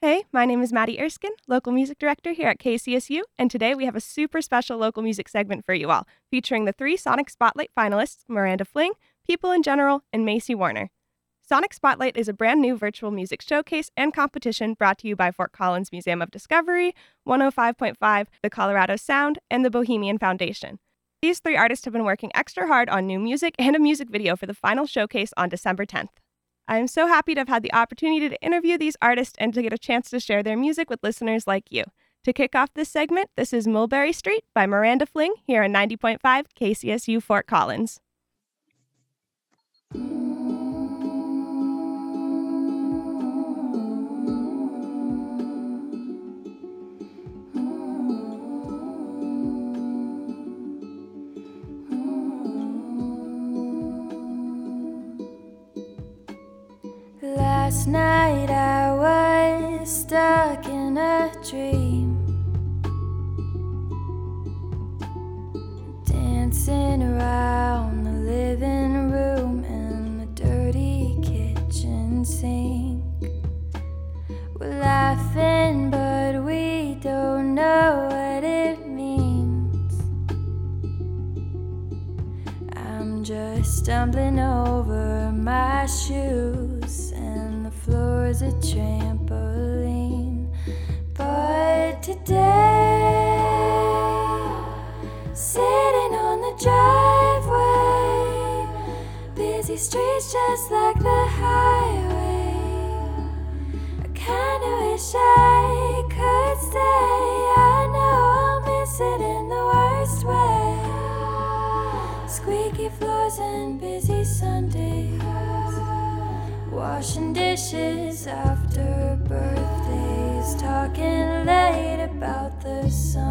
Hey, my name is Maddie Erskine, local music director here at KCSU, and today we have a super special local music segment for you all, featuring the three Sonic Spotlight finalists Miranda Fling, People in General, and Macy Warner. Sonic Spotlight is a brand new virtual music showcase and competition brought to you by Fort Collins Museum of Discovery, 105.5, the Colorado Sound, and the Bohemian Foundation. These three artists have been working extra hard on new music and a music video for the final showcase on December 10th. I am so happy to have had the opportunity to interview these artists and to get a chance to share their music with listeners like you. To kick off this segment, this is Mulberry Street by Miranda Fling here on 90.5 KCSU Fort Collins. Last night I was stuck in a dream, dancing around the living room and the dirty kitchen sink. We're laughing, but we don't know what it means. I'm just stumbling over my shoes floor's a trampoline. But today, sitting on the driveway, busy streets just like the highway. I kinda wish I could stay. I know I'll miss it in the worst way. Squeaky floors and busy Sundays. Washing dishes after birthdays. Talking late about the some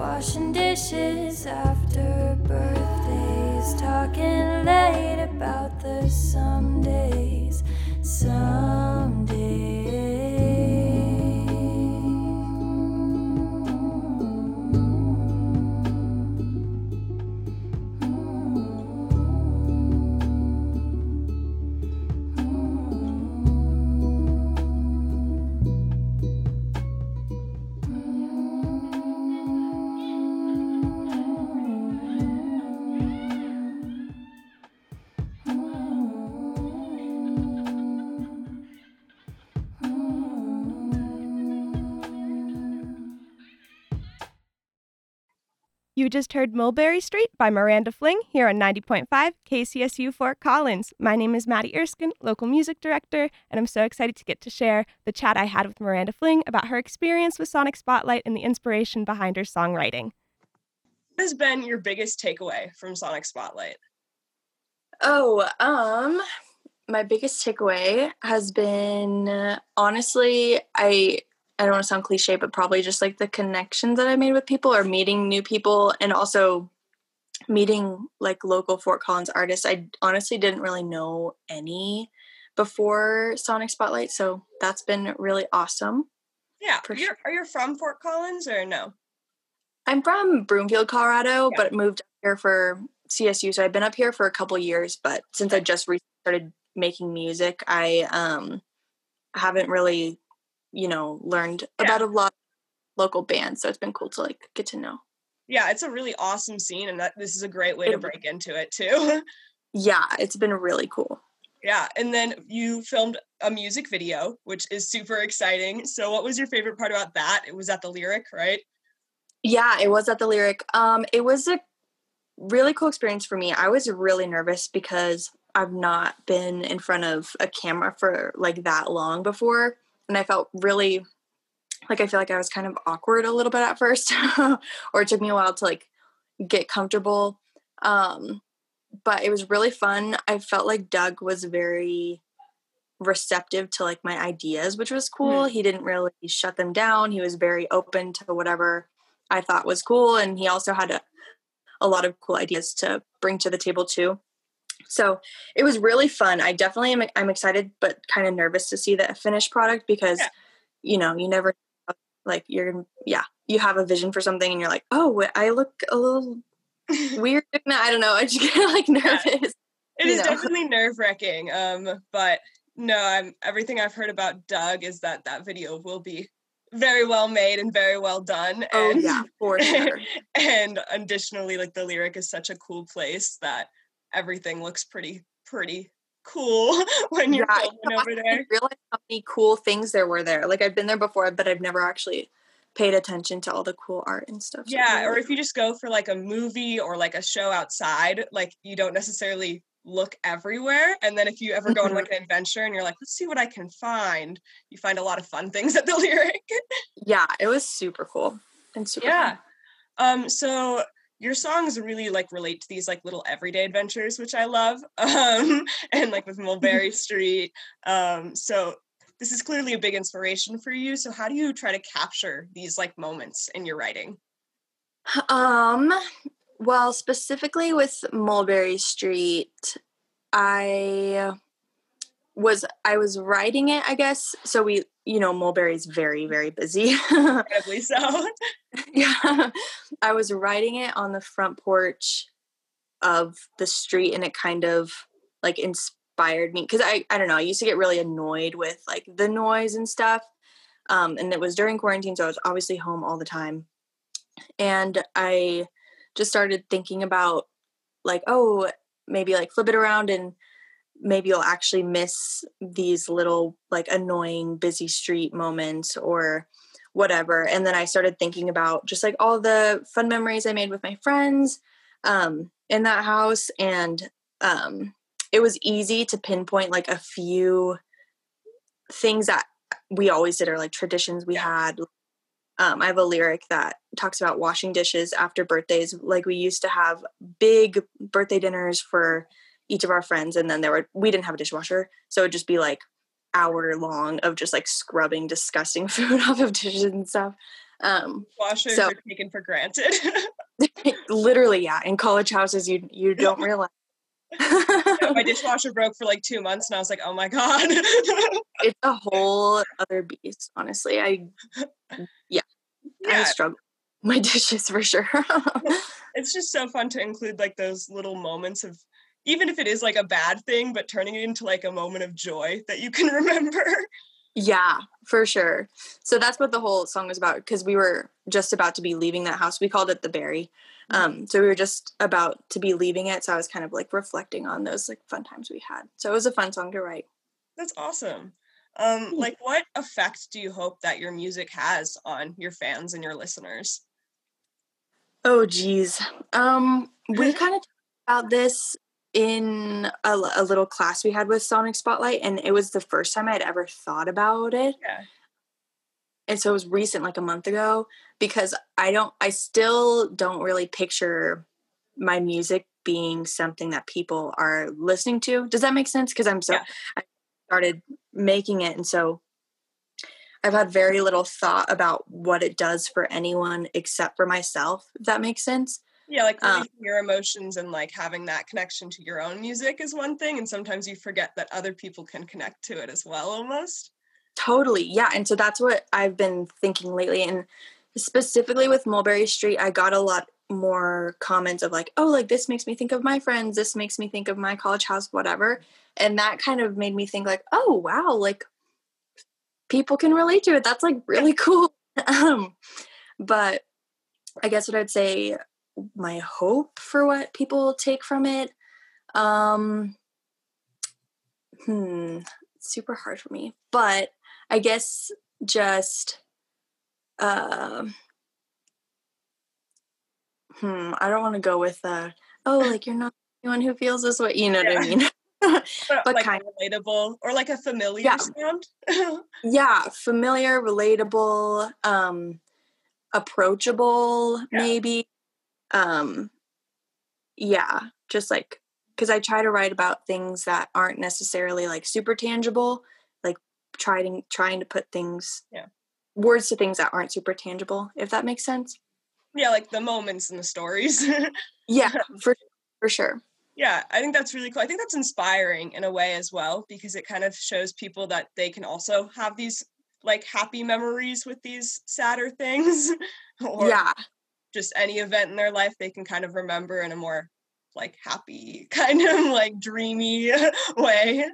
Washing dishes after birthdays. Talking late about the some days. Some You just heard Mulberry Street by Miranda Fling here on 90.5 KCSU Fort Collins. My name is Maddie Erskine, local music director, and I'm so excited to get to share the chat I had with Miranda Fling about her experience with Sonic Spotlight and the inspiration behind her songwriting. What has been your biggest takeaway from Sonic Spotlight? Oh, um, my biggest takeaway has been uh, honestly, I I don't want to sound cliche, but probably just like the connections that I made with people or meeting new people and also meeting like local Fort Collins artists. I honestly didn't really know any before Sonic Spotlight, so that's been really awesome. Yeah, you're, sure. are you from Fort Collins or no? I'm from Broomfield, Colorado, Yeah. but moved here for CSU, so I've been up here for a couple years, but since I just started making music, I um haven't really, you know, learned Yeah. about a lot of local bands. So it's been cool to like get to know. Yeah, it's a really awesome scene, and that this is a great way to break into it too. Yeah, it's been really cool. yeah, and then you filmed a music video, which is super exciting. So, what was your favorite part about that? It was at the lyric, right? Yeah, it was at the lyric. Um, it was a really cool experience for me. I was really nervous because I've not been in front of a camera for like that long before. And I felt really like I feel like I was kind of awkward a little bit at first. or it took me a while to like get comfortable. Um, but it was really fun. I felt like Doug was very receptive to like my ideas, which was cool. He didn't really shut them down. He was very open to whatever I thought was cool. And he also had a, a lot of cool ideas to bring to the table too. So it was really fun. I definitely am I'm excited, but kind of nervous to see the finished product because, Yeah. you know, you never like you're yeah, you have a vision for something and you're like, oh, I look a little weird. I don't know. I just get like nervous. It you is know. definitely nerve wracking. Um, but no, I'm everything I've heard about Doug is that that video will be very well made and very well done. Oh and, yeah, for sure. and additionally, like the lyric is such a cool place that everything looks pretty pretty cool when you're Yeah, filming you know, over I there. didn't realize how many cool things there were there. Like I've been there before, but I've never actually paid attention to all the cool art and stuff. Yeah, or if you just go for like a movie or like a show outside, like you don't necessarily look everywhere. And then if you ever go on like an adventure and you're like, let's see what I can find, you find a lot of fun things at the lyric. yeah, it was super cool and super yeah. fun. Um, so your songs really like relate to these like little everyday adventures, which I love. Um, and like with Mulberry Street. Um, so this is clearly a big inspiration for you. So how do you try to capture these like moments in your writing? Um, well, specifically with Mulberry Street, I was I was writing it, I guess. So we, you know, Mulberry's very very busy. Incredibly so. yeah, I was writing it on the front porch of the street, and it kind of like inspired me because I I don't know. I used to get really annoyed with like the noise and stuff. Um, and it was during quarantine, so I was obviously home all the time. And I just started thinking about like, oh, maybe like flip it around and maybe you'll actually miss these little like annoying busy street moments or whatever. And then I started thinking about just like all the fun memories I made with my friends um, in that house. And um, it was easy to pinpoint like a few things that we always did or like traditions we had. Um, I have a lyric that talks about washing dishes after birthdays. Like we used to have big birthday dinners for each of our friends, and then there were we didn't have a dishwasher, so it'd just be like hour long of just like scrubbing disgusting food off of dishes and stuff. Um, Washers So- are taken for granted. literally, yeah. In college houses, you you don't realize. Yeah, my dishwasher broke for like two months and I was like, oh my God. it's a whole other beast. Honestly, I I yeah, struggle my dishes for sure. it's just so fun to include like those little moments of, even if it is like a bad thing, but turning it into like a moment of joy that you can remember. Yeah, for sure. So that's what the whole song was about because we were just about to be leaving that house. We called it the Berry. Um, so we were just about to be leaving it. So I was kind of like reflecting on those like fun times we had. So it was a fun song to write. That's awesome. Um, like, what effect do you hope that your music has on your fans and your listeners? Oh geez. Um, we kind of talked about this in a little class we had with Sonic Spotlight, and it was the first time I'd ever thought about it. Yeah. And so it was recent, like a month ago, because I don't, I still don't really picture my music being something that people are listening to. Does that make sense? Because I'm so, Yeah. I started making it, and so I've had very little thought about what it does for anyone except for myself. If that makes sense. Yeah, like Um, your emotions and like having that connection to your own music is one thing, and sometimes you forget that other people can connect to it as well, almost. Totally. Yeah. And so that's what I've been thinking lately. And specifically with Mulberry Street, I got a lot more comments of like, oh, like this makes me think of my friends, this makes me think of my college house, whatever. And that kind of made me think like, oh wow, like people can relate to it. That's like really cool. um, but I guess what I'd say my hope for what people take from it. Um hmm, super hard for me. But I guess just um hmm, I don't want to go with uh oh like you're not the one who feels this way, you know Yeah. what I mean? But, like kind relatable or like a familiar Yeah. sound. yeah, familiar, relatable, um approachable Yeah. maybe. Um yeah, just like cuz I try to write about things that aren't necessarily like super tangible, like trying trying to put things Yeah. words to things that aren't super tangible, if that makes sense. yeah, like the moments and the stories. Yeah, for for sure. yeah, I think that's really cool. I think that's inspiring in a way as well because it kind of shows people that they can also have these like happy memories with these sadder things or yeah. Just any event in their life they can kind of remember in a more like happy kind of like dreamy way.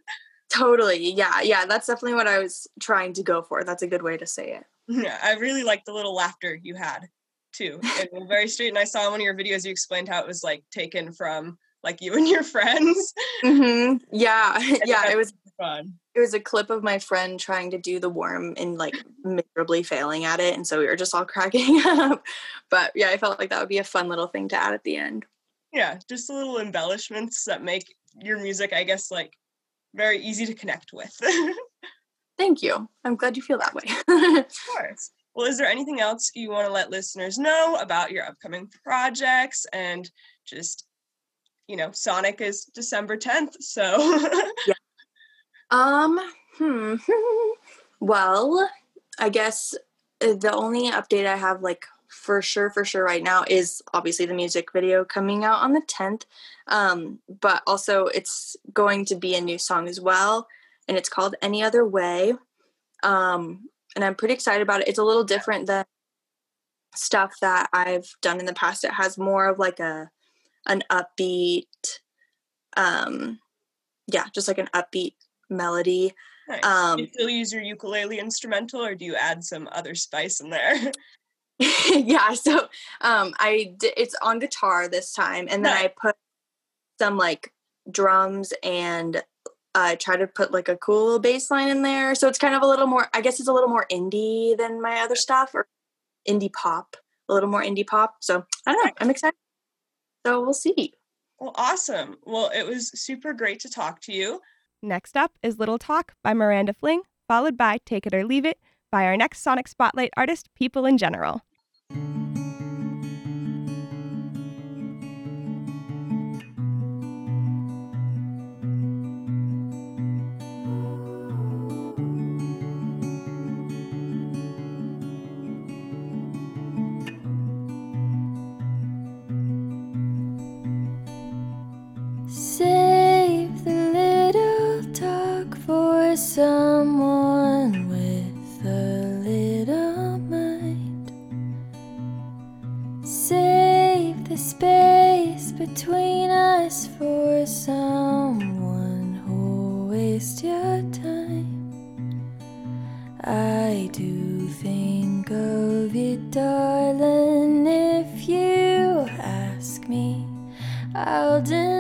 Totally. Yeah. Yeah. That's definitely what I was trying to go for. That's a good way to say it. Yeah, I really like the little laughter you had too. It was very straight. And I saw in one of your videos you explained how it was like taken from like you and your friends. hmm Yeah. Yeah. It was, Fun. It was a clip of my friend trying to do the worm and like miserably failing at it. And so we were just all cracking up. But yeah, I felt like that would be a fun little thing to add at the end. Yeah, just little embellishments that make your music, I guess, like very easy to connect with. Thank you. I'm glad you feel that way. Of course. Well, is there anything else you want to let listeners know about your upcoming projects and just, you know, Sonic is December 10th. So, Um, hmm. well, I guess uh, the only update I have, like for sure, for sure, right now is obviously the music video coming out on the 10th. Um, but also it's going to be a new song as well, and it's called Any Other Way. Um, and I'm pretty excited about it. It's a little different than stuff that I've done in the past. It has more of like a an upbeat, um, yeah, just like an upbeat melody. nice. Um, do you still use your ukulele instrumental or do you add some other spice in there? yeah, so um I d- it's on guitar this time and then Nice. I put some like drums and I try to put like a cool bass line in there. So it's kind of a little more I guess it's a little more indie than my other stuff or indie pop, a little more indie pop. So I don't know, I'm excited. So we'll see. well, awesome. Well, it was super great to talk to you. Next up is Little Talk by Miranda Fling, followed by Take It or Leave It by our next Sonic Spotlight artist, People in General. The space between us for someone who'll waste your time. I do think of you, darling, if you ask me. I'll deny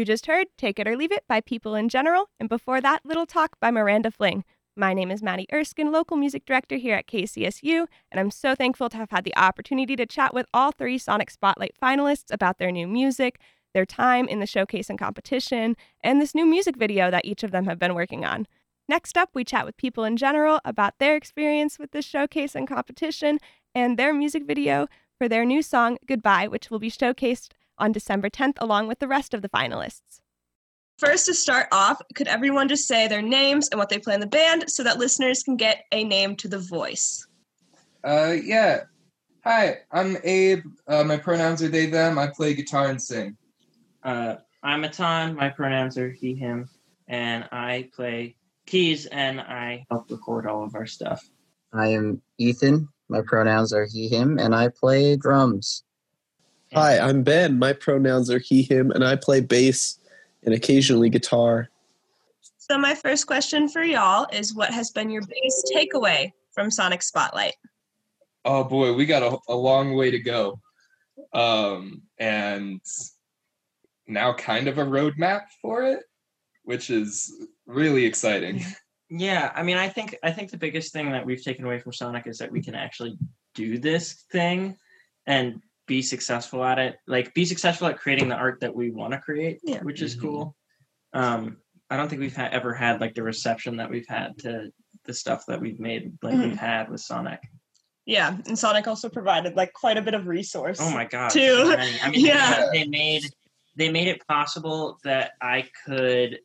You just heard Take It or Leave It by People in General, and before that, Little Talk by Miranda Fling. My name is Maddie Erskine, local music director here at KCSU, and I'm so thankful to have had the opportunity to chat with all three Sonic Spotlight finalists about their new music, their time in the showcase and competition, and this new music video that each of them have been working on. Next up, we chat with people in general about their experience with this showcase and competition and their music video for their new song, Goodbye, which will be showcased on December 10th along with the rest of the finalists. First, to start off, could everyone just say their names and what they play in the band so that listeners can get a name to the voice? Uh, yeah. Hi, I'm Abe. Uh, my pronouns are they, them. I play guitar and sing. Uh, I'm Atan. My pronouns are he, him, and I play keys and I help record all of our stuff. I am Ethan. My pronouns are he, him, and I play drums. Hi, I'm Ben. My pronouns are he, him, and I play bass and occasionally guitar. So my first question for y'all is what has been your biggest takeaway from Sonic Spotlight? Oh boy, we got a, a long way to go. Um, and now kind of a roadmap for it, which is really exciting. Yeah, I mean, I think I think the biggest thing that we've taken away from Sonic is that we can actually do this thing and be successful at it. Like, be successful at creating the art that we want to create, Yeah. which is Mhm. cool. Um, I don't think we've ha- ever had like the reception that we've had to the stuff that we've made, like Mhm. we've had with Sonic. Yeah, and Sonic also provided like quite a bit of resource. Oh my god! Too. I mean, Yeah. they, they made they made it possible that I could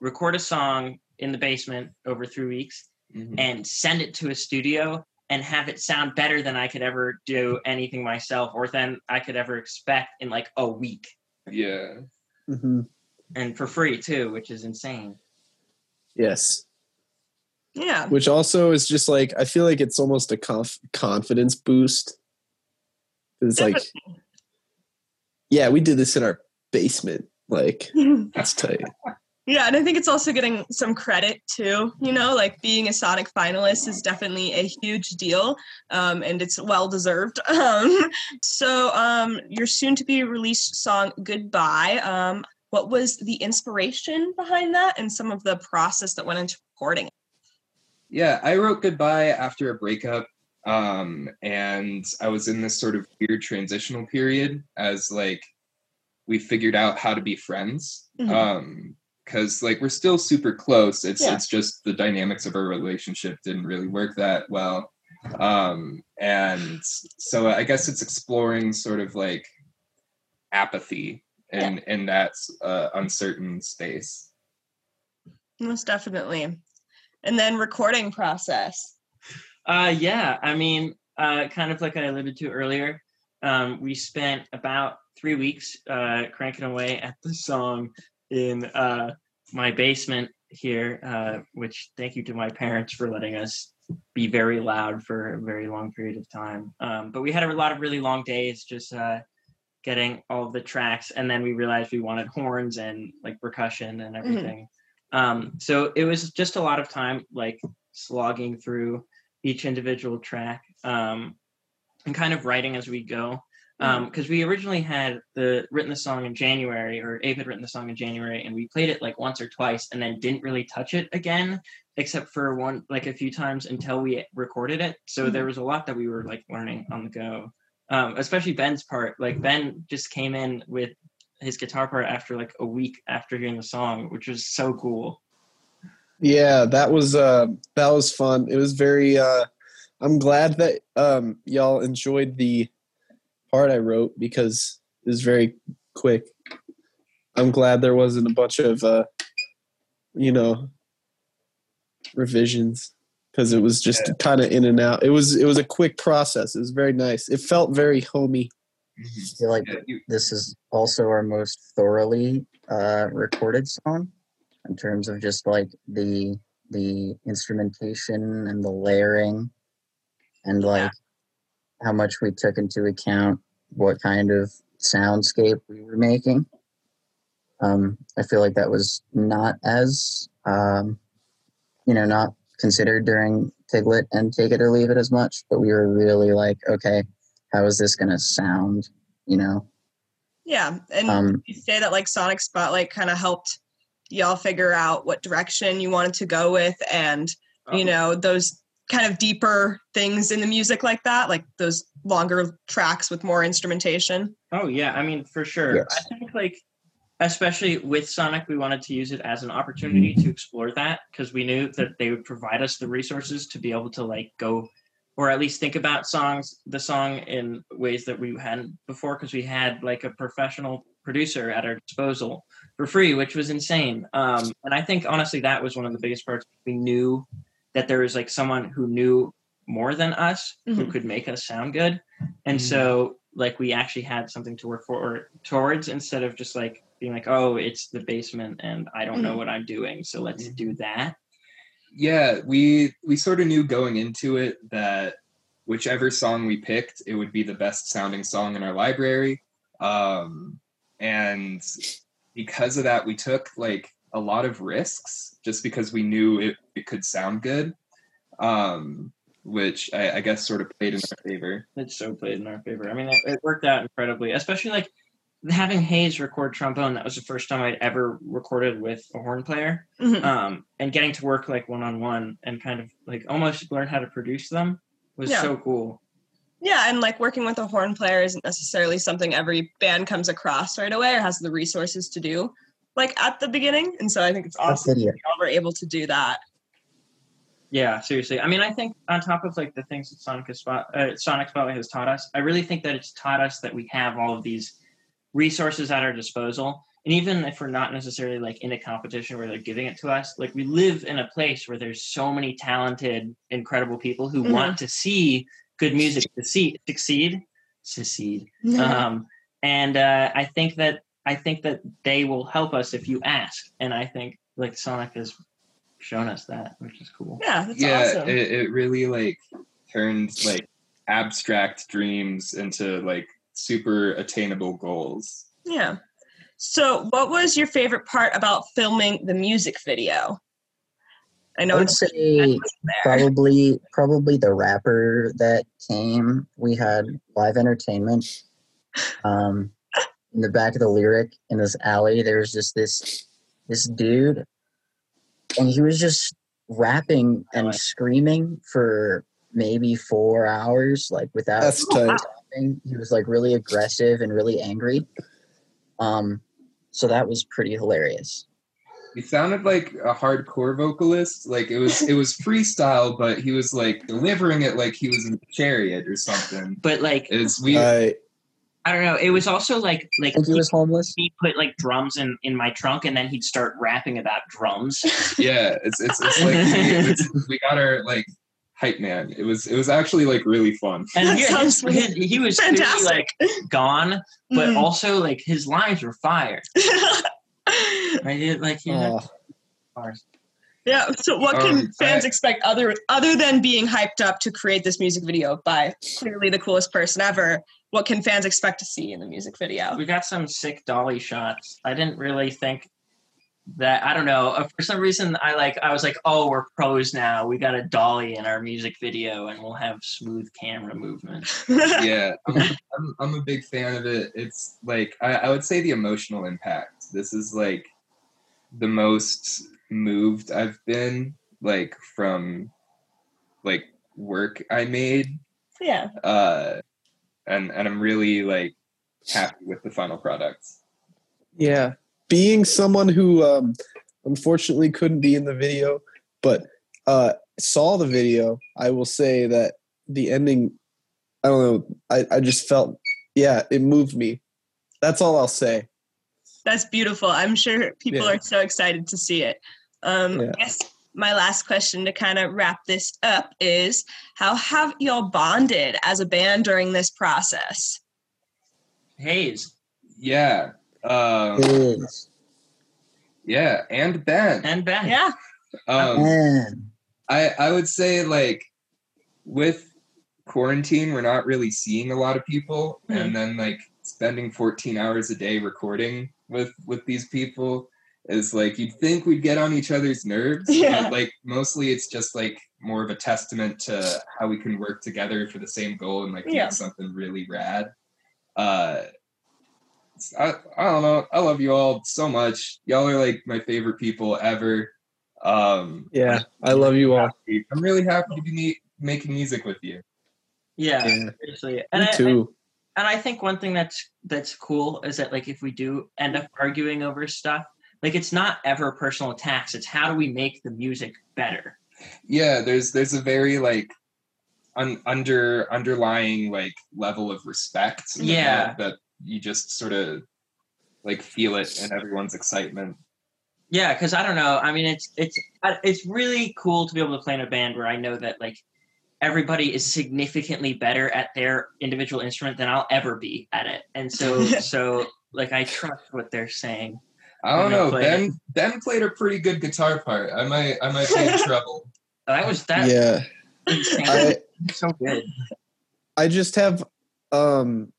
record a song in the basement over three weeks Mhm. and send it to a studio and have it sound better than I could ever do anything myself or than I could ever expect in like a week Yeah. hmm and for free too, which is insane. Yes. Yeah. Which also is just like, I feel like it's almost a conf- confidence boost. It's like, yeah, we did this in our basement. Like, that's tight. Yeah, and I think it's also getting some credit too. You know, like being a Sonic finalist is definitely a huge deal, um, and it's well deserved. Um, so, um, your soon-to-be released song "Goodbye." Um, what was the inspiration behind that, and some of the process that went into recording? it? Yeah, I wrote goodbye after a breakup. Um, and I was in this sort of weird transitional period as like we figured out how to be friends. Mhm. Because like we're still super close. It's Yeah. it's just the dynamics of our relationship didn't really work that well. Um, and so I guess it's exploring sort of like apathy in in that uh, uncertain space. Most definitely. And then recording process. Uh, yeah, I mean, uh, kind of like I alluded to earlier, um, we spent about three weeks uh, cranking away at the song in uh, my basement here, uh, which thank you to my parents for letting us be very loud for a very long period of time. Um, but we had a lot of really long days just uh, getting all the tracks, and then we realized we wanted horns and like percussion and everything. Um, so it was just a lot of time like slogging through each individual track um, and kind of writing as we go. Because we originally had the written the song in January, or Abe had written the song in January, and we played it like once or twice, and then didn't really touch it again, except for one like a few times until we recorded it. So there was a lot that we were like learning on the go, um, especially Ben's part. Like Ben just came in with his guitar part after like a week after hearing the song, which was so cool. Yeah, that was uh that was fun. It was very uh I'm glad that um y'all enjoyed the part I wrote because it was very quick. I'm glad there wasn't a bunch of uh you know revisions because it was just kind of in and out. It was it was a quick process. It was very nice. It felt very homey. I feel like this is also our most thoroughly uh, recorded song in terms of just like the the instrumentation and the layering and like how much we took into account what kind of soundscape we were making. Um, I feel like that was not as um, you know not considered during Piglet and Take It or Leave It as much, but we were really like, okay, how is this gonna sound? You know, Yeah. And um, you say that like Sonic Spotlight kind of helped y'all figure out what direction you wanted to go with and you Um, know those kind of deeper things in the music like that like those longer tracks with more instrumentation Oh yeah, I mean for sure. Yes. I think like especially with Sonic, we wanted to use it as an opportunity to explore that because we knew that they would provide us the resources to be able to like go or at least think about songs the song in ways that we hadn't before because we had like a professional producer at our disposal for free which was insane um, and i think honestly that was one of the biggest parts we knew that there was like someone who knew more than us who Mhm. could make us sound good and Mhm. so like we actually had something to work for towards instead of just like being like oh it's the basement and i don't know Mhm. what i'm doing so let's do that yeah, we we sort of knew going into it that whichever song we picked, it would be the best sounding song in our library. Um, and because of that, we took like a lot of risks just because we knew it, it could sound good. Um, which I, I guess sort of played in our favor. It so played in our favor. I mean, it, it worked out incredibly, especially like having Hayes record trombone. That was the first time I'd ever recorded with a horn player, Mhm. um, and getting to work like one on one and kind of like almost learn how to produce them was Yeah. so cool. Yeah, and like working with a horn player isn't necessarily something every band comes across right away or has the resources to do, like at the beginning. And so I think it's awesome video. y'all were able to do that. Yeah, seriously. I mean, I think on top of like the things that Sonic Spot, uh, Sonic Spotlight has taught us, I really think that it's taught us that we have all of these resources at our disposal. And even if we're not necessarily like in a competition where they're giving it to us, like we live in a place where there's so many talented, incredible people who Mhm. want to see good music succeed, succeed, succeed. Um, and uh, I think that I think that they will help us if you ask. And I think like Sonic has shown us that, which is cool. yeah, that's yeah, awesome. it, it really like turned like abstract dreams into like super attainable goals. yeah. So, what was your favorite part about filming the music video? I I would it's say there. probably probably the rapper that came. We had live entertainment. Um, in the back of the lyric in this alley, there's just this this dude, and he was just rapping and screaming for maybe four hours, like without That's tight. stopping. He was like really aggressive and really angry. Um, so that was pretty hilarious. He sounded like a hardcore vocalist. Like it was it was freestyle, but he was like delivering it like he was in a chariot or something. But like It's we I I don't know. It was also like like I think he was homeless. he put like drums in in my trunk, and then he'd start rapping about drums. yeah, it's it's, it's like we, it's, we got our like hype man. It was it was actually like really fun. And That he, sounds his, he, he was clearly, fantastic. like gone, but Mhm. also like his lines were fire. I did like he had oh, bars. yeah. So, what can Um, fans I- expect other other than being hyped up to create this music video by clearly the coolest person ever? What can fans expect to see in the music video? We got some sick dolly shots. I didn't really think that. I don't know. uh, For some reason, I like. I was like, "Oh, we're pros now. We got a dolly in our music video, and we'll have smooth camera movement." yeah, I'm, I'm, I'm a big fan of it. It's like I, I would say the emotional impact. This is like the most moved I've been like from like work I made. yeah. Uh, and and I'm really like happy with the final product. yeah. Being someone who um, unfortunately couldn't be in the video, but uh, saw the video, I will say that the ending, I don't know, I, I just felt, yeah, it moved me. That's all I'll say. That's beautiful. I'm sure people Yeah. are so excited to see it. Um, Yeah. I guess my last question to kind of wrap this up is how have y'all bonded as a band during this process? Hayes Yeah. Um, Is yeah, and Ben. and Ben. Yeah. Um, man. I I would say like with quarantine, we're not really seeing a lot of people, Mhm. and then like spending 14 hours a day recording with with these people is like you'd think we'd get on each other's nerves, Yeah. but like mostly it's just like more of a testament to how we can work together for the same goal and like Yeah. make something really rad. Uh, I, I don't know. I love you all so much. Y'all are like my favorite people ever. Um, Yeah, I love you all. I'm really happy to be me- making music with you. Yeah, Yeah, seriously. And me I, too. and I think one thing that's that's cool is that like if we do end up arguing over stuff, like it's not ever personal attacks. It's how do we make the music better? Yeah, there's there's a very like un- under underlying like level of respect. Yeah. that, that you just sort of like feel it in everyone's excitement. Yeah, because I don't know. I mean, it's it's it's really cool to be able to play in a band where I know that like everybody is significantly better at their individual instrument than I'll ever be at it, and so so like I trust what they're saying. I don't know. played Ben it. Ben played a pretty good guitar part. I might I might be in trouble. That was that Yeah. I so good. I just have um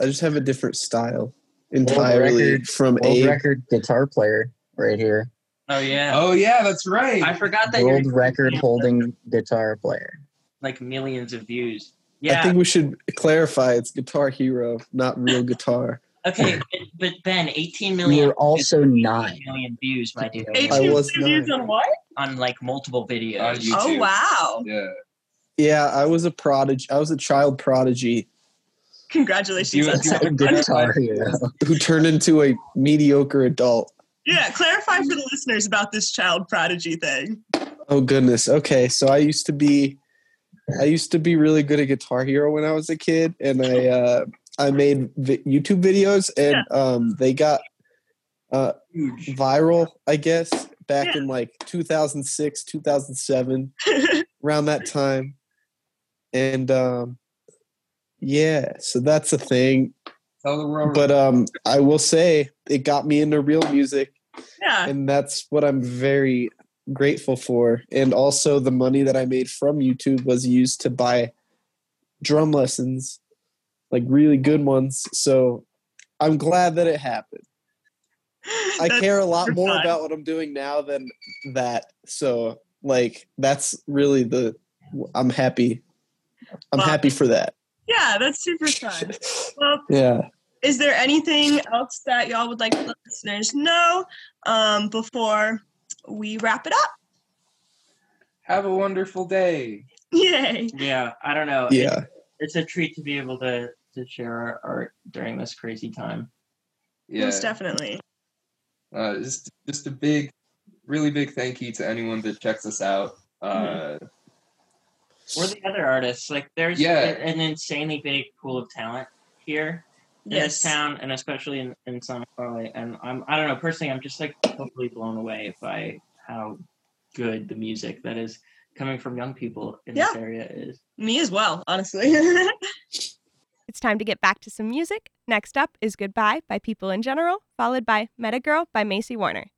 I just have a different style World entirely record, from world Abe. record guitar player right here. Oh yeah. Oh yeah, that's right. I forgot that World record holding guitar player. like millions of views. Yeah. I think we should clarify it's Guitar Hero, not real guitar. Okay, but, but Ben, 18 You million. were also views, not. 18 million views, my dude, I was views on what? on like multiple videos. On Oh wow! Yeah. Yeah, I was a prodigy. I was a child prodigy Congratulations. You- That's you- so good. guitar hero. who turned into a mediocre adult. Yeah, clarify for the listeners about this child prodigy thing. Oh goodness. Okay, so I used to be I used to be really good at Guitar Hero when I was a kid and I uh I made vi- YouTube videos and um they got uh Huge. viral, I guess, back Yeah. in like 2006, 2007, around that time. And um yeah, so that's a thing. Tell the world. But um I will say it got me into real music yeah. and that's what I'm very grateful for. And also, the money that I made from YouTube was used to buy drum lessons, like really good ones. So I'm glad that it happened. I care a lot more fun. about what I'm doing now than that. So, like, that's really the. I'm happy. I'm Wow. happy for that. Yeah, that's super fun. Well, Yeah. is there anything else that y'all would like to let listeners know um, before we wrap it up? Have a wonderful day. Yay! Yeah, I don't know. It- Yeah. It's a treat to be able to to share our art during this crazy time. Yeah. Most definitely. Uh, just just a big, really big thank you to anyone that checks us out. Uh, Or the other artists. Like there's Yeah. a- an insanely big pool of talent here in Yes. this town and especially in, in Sonic Valley. And I'm I don't know, personally I'm just like totally blown away by how good the music that is coming from young people in this area is. Me as well, honestly. It's time to get back to some music. Next up is Goodbye by People in General, followed by Meta Girl by Macy Warner.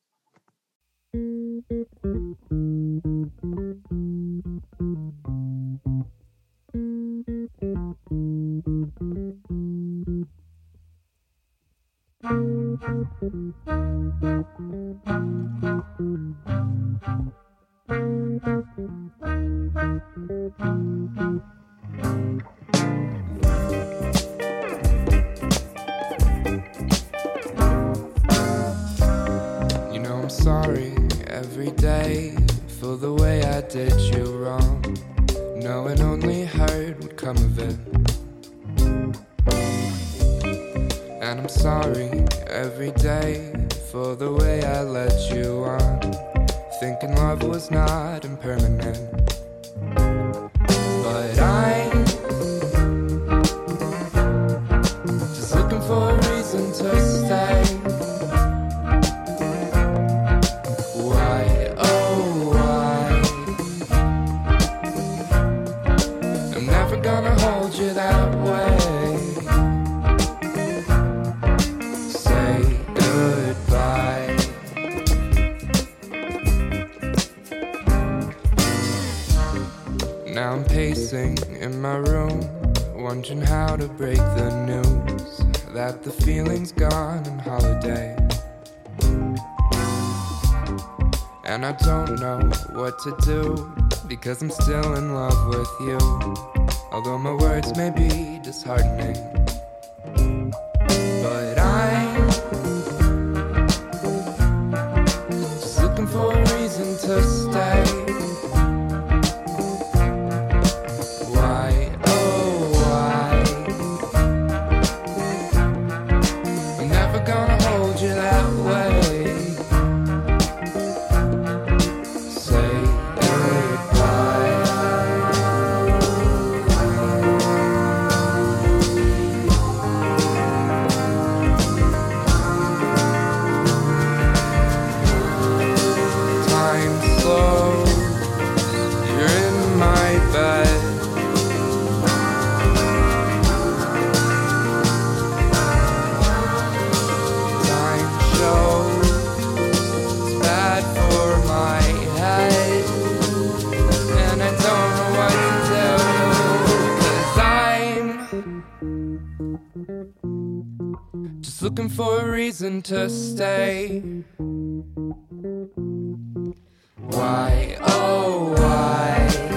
You know I'm sorry every day for the way I did you wrong. Knowing only hurt would come of it. And I'm sorry every day for the way I let you on. Thinking love was not impermanent. To do because I'm still in love with you. Although my words may be disheartening. looking for a reason to stay. Why, oh, why?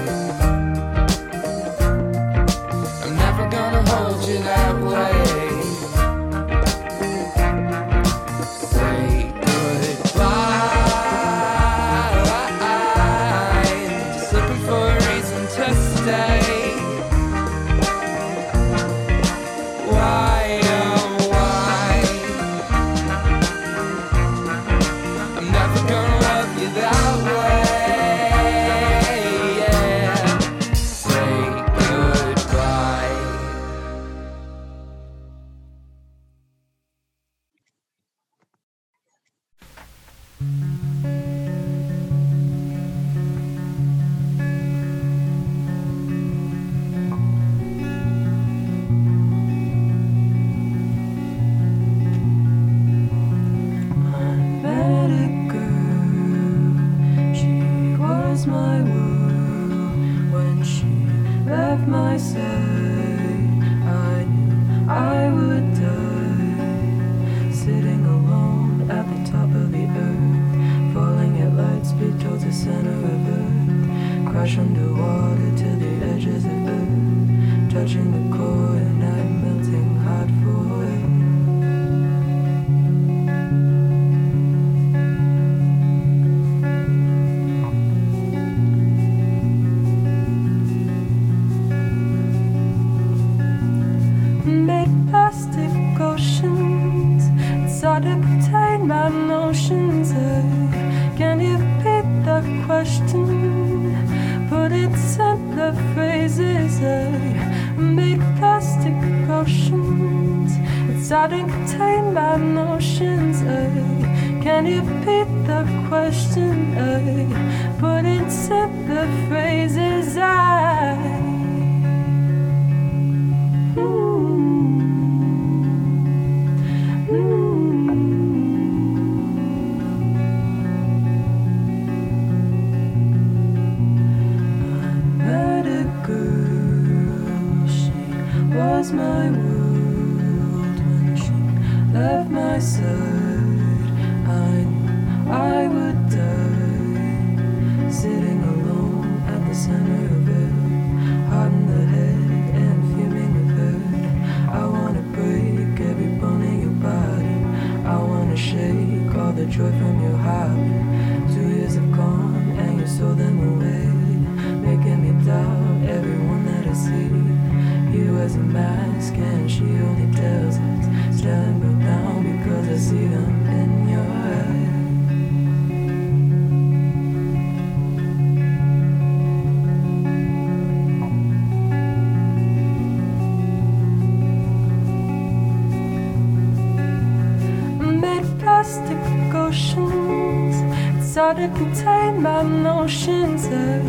plastic oceans. It's hard to contain my notions. I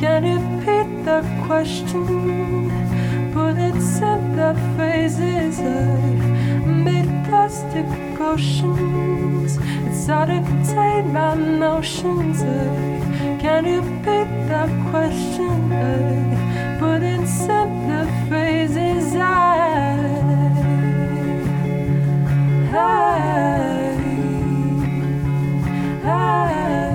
can't repeat the question. Bullets in the phrases. I made plastic oceans. It's hard to contain my notions. I can't repeat the question. I put in simple phrases. I. I time.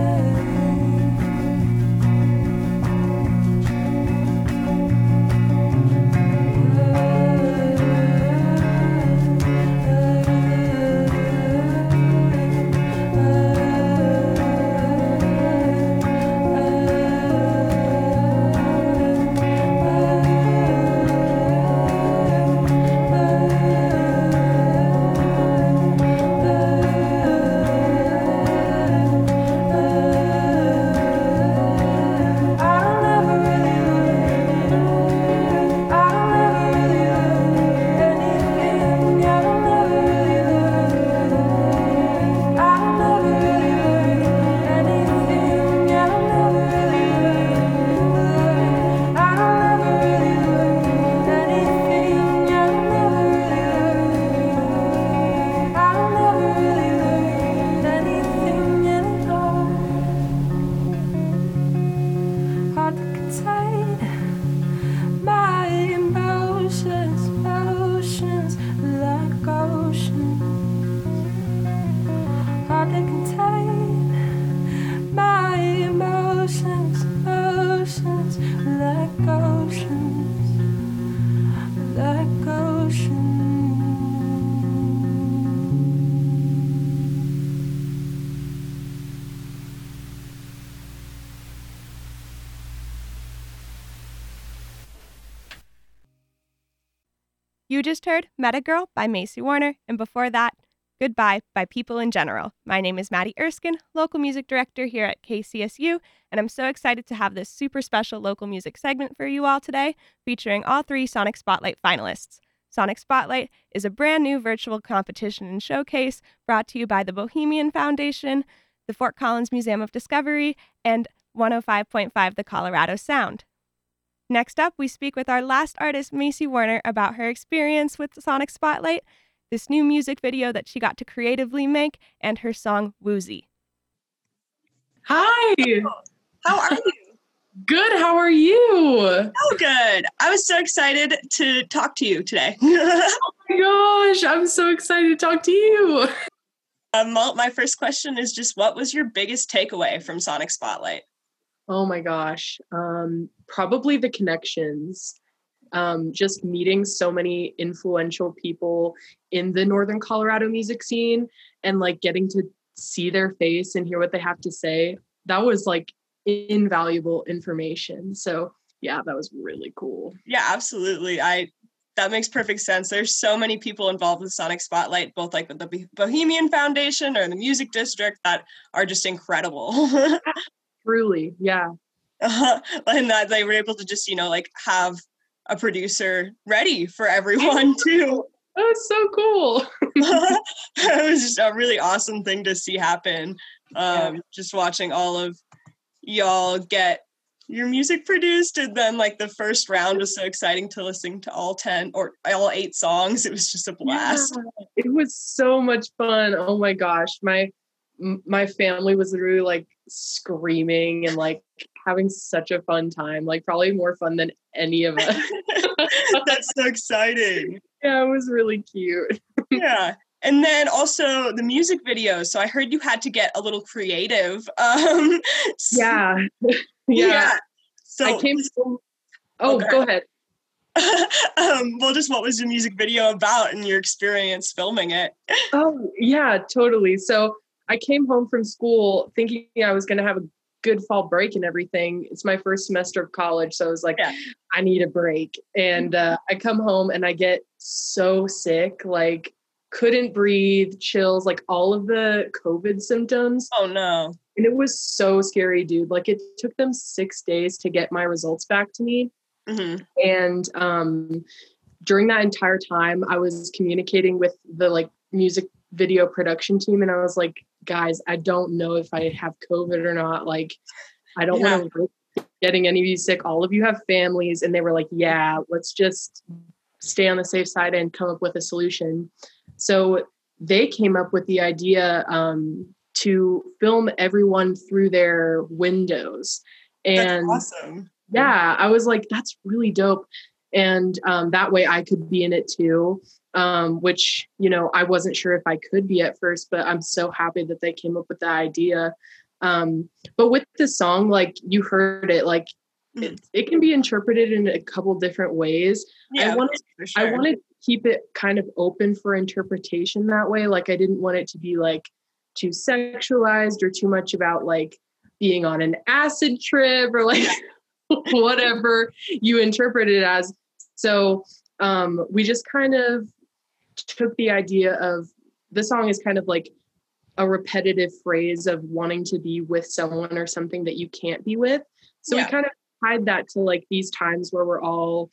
Just heard Meta Girl by Macy Warner, and before that, Goodbye by People in General. My name is Maddie Erskine, local music director here at KCSU, and I'm so excited to have this super special local music segment for you all today, featuring all three Sonic Spotlight finalists. Sonic Spotlight is a brand new virtual competition and showcase brought to you by the Bohemian Foundation, the Fort Collins Museum of Discovery, and 105.5 The Colorado Sound. Next up, we speak with our last artist, Macy Warner, about her experience with Sonic Spotlight, this new music video that she got to creatively make, and her song Woozy. Hi. How are you? Good. How are you? Oh, good. I was so excited to talk to you today. oh my gosh, I'm so excited to talk to you. Um, my first question is just what was your biggest takeaway from Sonic Spotlight? Oh my gosh. Um, probably the connections. Um, just meeting so many influential people in the Northern Colorado music scene and like getting to see their face and hear what they have to say. That was like invaluable information. So, yeah, that was really cool. Yeah, absolutely. I that makes perfect sense. There's so many people involved with Sonic Spotlight, both like with the Bohemian Foundation or the Music District, that are just incredible. Truly, yeah. Uh, and that they were able to just, you know, like have a producer ready for everyone too. That was so cool. it was just a really awesome thing to see happen. Um, yeah. Just watching all of y'all get your music produced and then like the first round was so exciting to listen to all 10 or all eight songs it was just a blast yeah, it was so much fun oh my gosh my my family was literally like screaming and like having such a fun time like probably more fun than any of us that's so exciting yeah it was really cute yeah and then also the music videos so i heard you had to get a little creative um yeah yeah, yeah. so i came from oh okay. go ahead um, well, just what was the music video about and your experience filming it? oh, yeah, totally. So I came home from school thinking I was going to have a good fall break and everything. It's my first semester of college, so I was like, yeah. I need a break. And uh, I come home and I get so sick, like couldn't breathe, chills, like all of the COVID symptoms. Oh no. And it was so scary, dude. Like it took them six days to get my results back to me. Mm-hmm. And um, during that entire time, I was communicating with the like music video production team, and I was like, guys, I don't know if I have COVID or not. Like, I don't yeah. want to getting any of you sick. All of you have families. And they were like, yeah, let's just stay on the safe side and come up with a solution. So they came up with the idea um, to film everyone through their windows. And awesome. Yeah, I was like, that's really dope. And um, that way I could be in it too um, which you know I wasn't sure if I could be at first, but I'm so happy that they came up with the idea. Um, but with the song, like you heard it, like it, it can be interpreted in a couple different ways. Yeah, I wanted sure. I wanted to keep it kind of open for interpretation that way. Like I didn't want it to be like too sexualized or too much about like being on an acid trip or like whatever you interpret it as. So um, we just kind of took the idea of the song is kind of like a repetitive phrase of wanting to be with someone or something that you can't be with. So yeah. we kind of tied that to like these times where we're all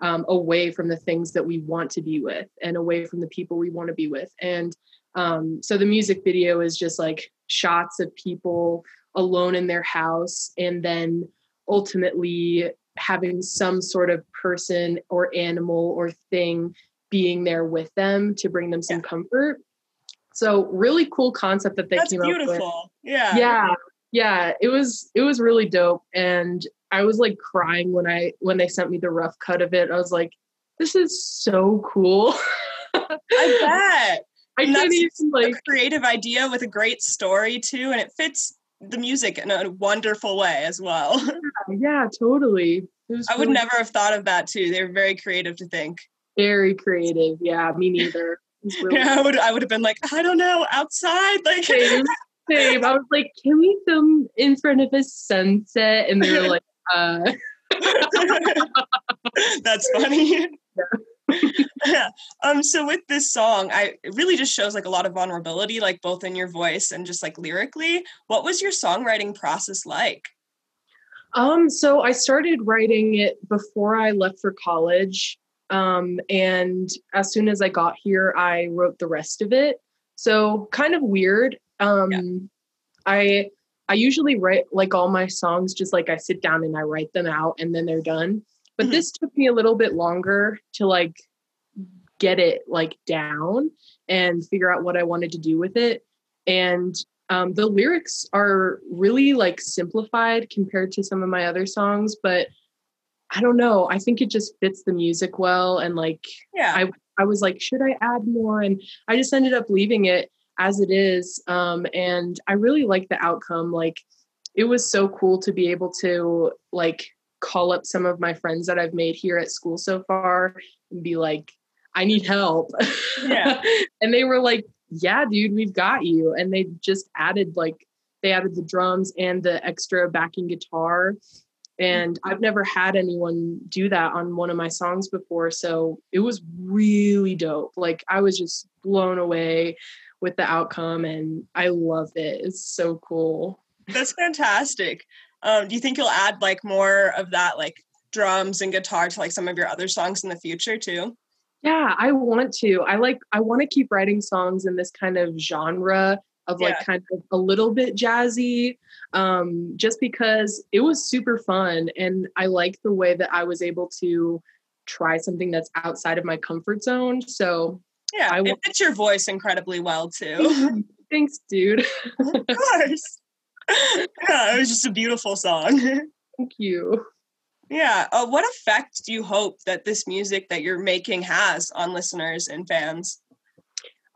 um, away from the things that we want to be with and away from the people we want to be with. And um, so the music video is just like shots of people alone in their house and then ultimately having some sort of person or animal or thing being there with them to bring them some yeah. comfort. So really cool concept that they That's came beautiful. up with. Yeah. Yeah. Yeah. It was it was really dope. And I was like crying when I when they sent me the rough cut of it. I was like, this is so cool. I bet. I and can't even like a creative idea with a great story too, and it fits the music in a wonderful way as well. Yeah, yeah totally. I would never have thought of that too. They're very creative to think. Very creative. Yeah, me neither. Really yeah, I would I would have been like, I don't know, outside. Like same, same. I was like, can we film in front of a sunset? And they were like, uh That's funny. Yeah. um so with this song i it really just shows like a lot of vulnerability like both in your voice and just like lyrically what was your songwriting process like Um, so I started writing it before I left for college. Um, and as soon as I got here, I wrote the rest of it. So kind of weird. Um, I I usually write like all my songs just like I sit down and I write them out and then they're done. But Mhm. this took me a little bit longer to like get it like down and figure out what I wanted to do with it. And um, the lyrics are really like simplified compared to some of my other songs, but I don't know. I think it just fits the music well. And like, yeah I, I was like, should I add more? And I just ended up leaving it as it is. Um, and I really like the outcome. Like, it was so cool to be able to like call up some of my friends that I've made here at school so far and be like, I need help. Yeah. and they were like, yeah, dude, we've got you. And they just added like, they added the drums and the extra backing guitar. And I've never had anyone do that on one of my songs before. So it was really dope. Like I was just blown away with the outcome and I love it. It's so cool. that's fantastic um do you think you'll add like more of that like drums and guitar to like some of your other songs in the future too Yeah, I want to. I like I want to keep writing songs in this kind of genre of like Yeah. kind of a little bit jazzy um just because it was super fun and I like the way that I was able to try something that's outside of my comfort zone. So, yeah I it fits your voice incredibly well too thanks dude. of course yeah it was just a beautiful song Thank you. yeah uh, what effect do you hope that this music that you're making has on listeners and fans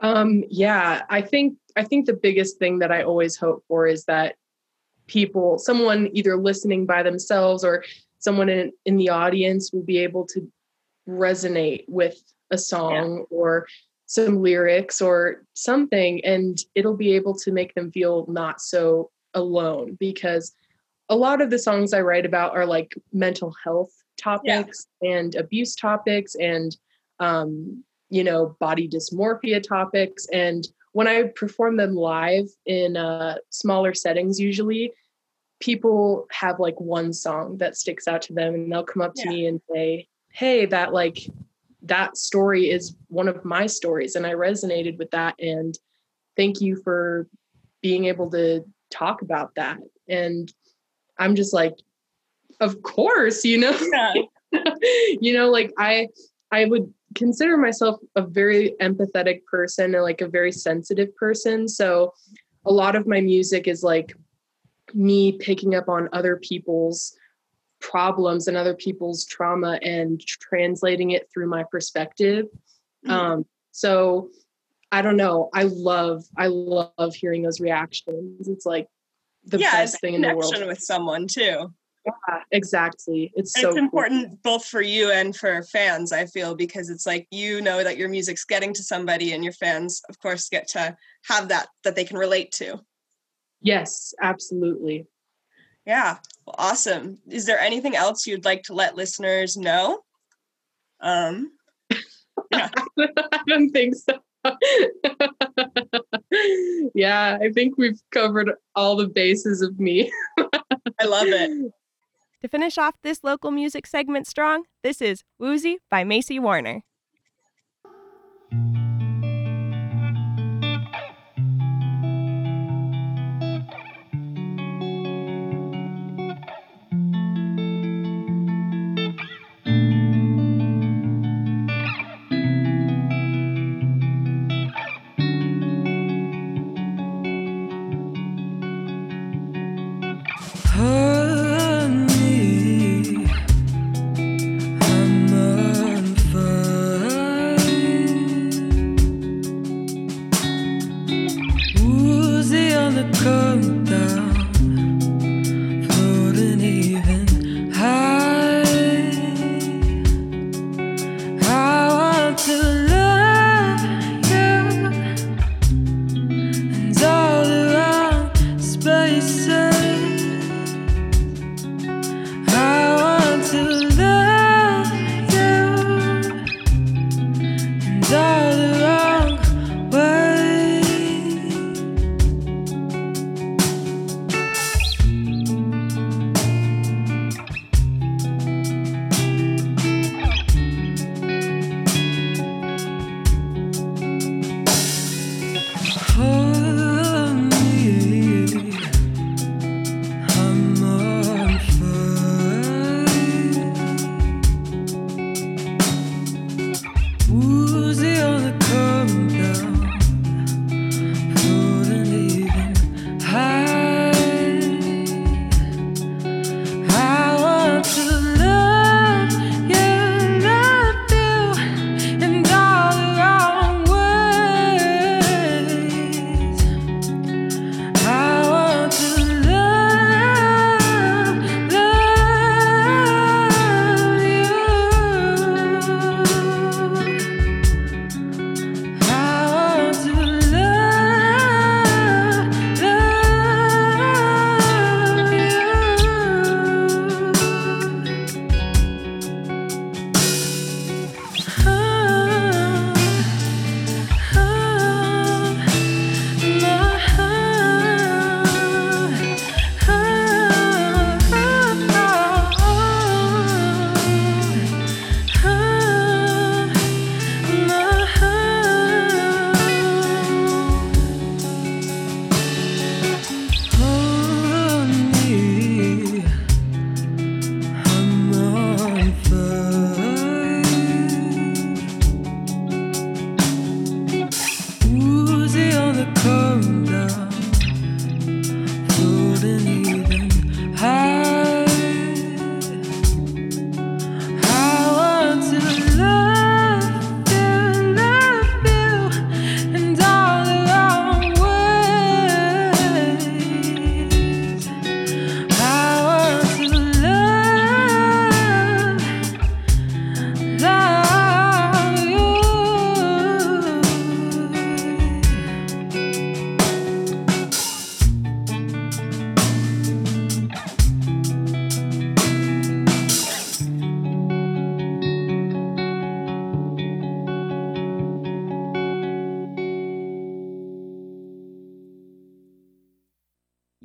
Um, yeah, I think I think the biggest thing that I always hope for is that people, someone either listening by themselves or someone in, in the audience will be able to resonate with a song or some lyrics or something and it'll be able to make them feel not so alone because a lot of the songs I write about are like mental health topics and abuse topics and um, you know body dysmorphia topics. And when i perform them live in uh, smaller settings usually people have like one song that sticks out to them and they'll come up to Yeah. me and say hey that like that story is one of my stories. And i resonated with that. And thank you for being able to talk about that. And i'm just like of course you know? Yeah. You know like i i would consider myself a very empathetic person and like a very sensitive person. So a lot of my music is like me picking up on other people's problems and other people's trauma and translating it through my perspective. Mhm. um so i don't know. I love i love hearing those reactions. It's like the yeah best thing in the world. connection with someone too Yeah, exactly. It's so it's cool. important both for you and for fans i feel because it's like you know that your music's getting to somebody and your fans of course get to have that that they can relate to. Yes absolutely. Yeah. Well, awesome. Is there anything else you'd like to let listeners know? Um I don't think so. yeah, I think we've covered all the bases of me. i love it To finish off this local music segment strong, this is Woozy by Macy Warner.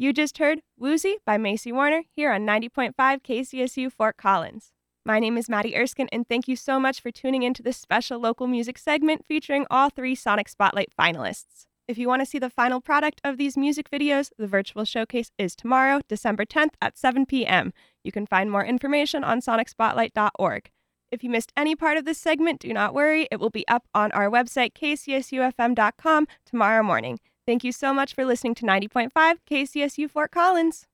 You just heard Woozy by Macy Warner here on 90.5 KCSU Fort Collins. My name is Maddie Erskine, and thank you so much for tuning into this special local music segment featuring all three Sonic Spotlight finalists. If you want to see the final product of these music videos, the virtual showcase is tomorrow, December 10th at 7 p.m. You can find more information on sonicspotlight.org. If you missed any part of this segment, do not worry. It will be up on our website, kcsufm.com, tomorrow morning. Thank you so much for listening to 90.5 KCSU Fort Collins.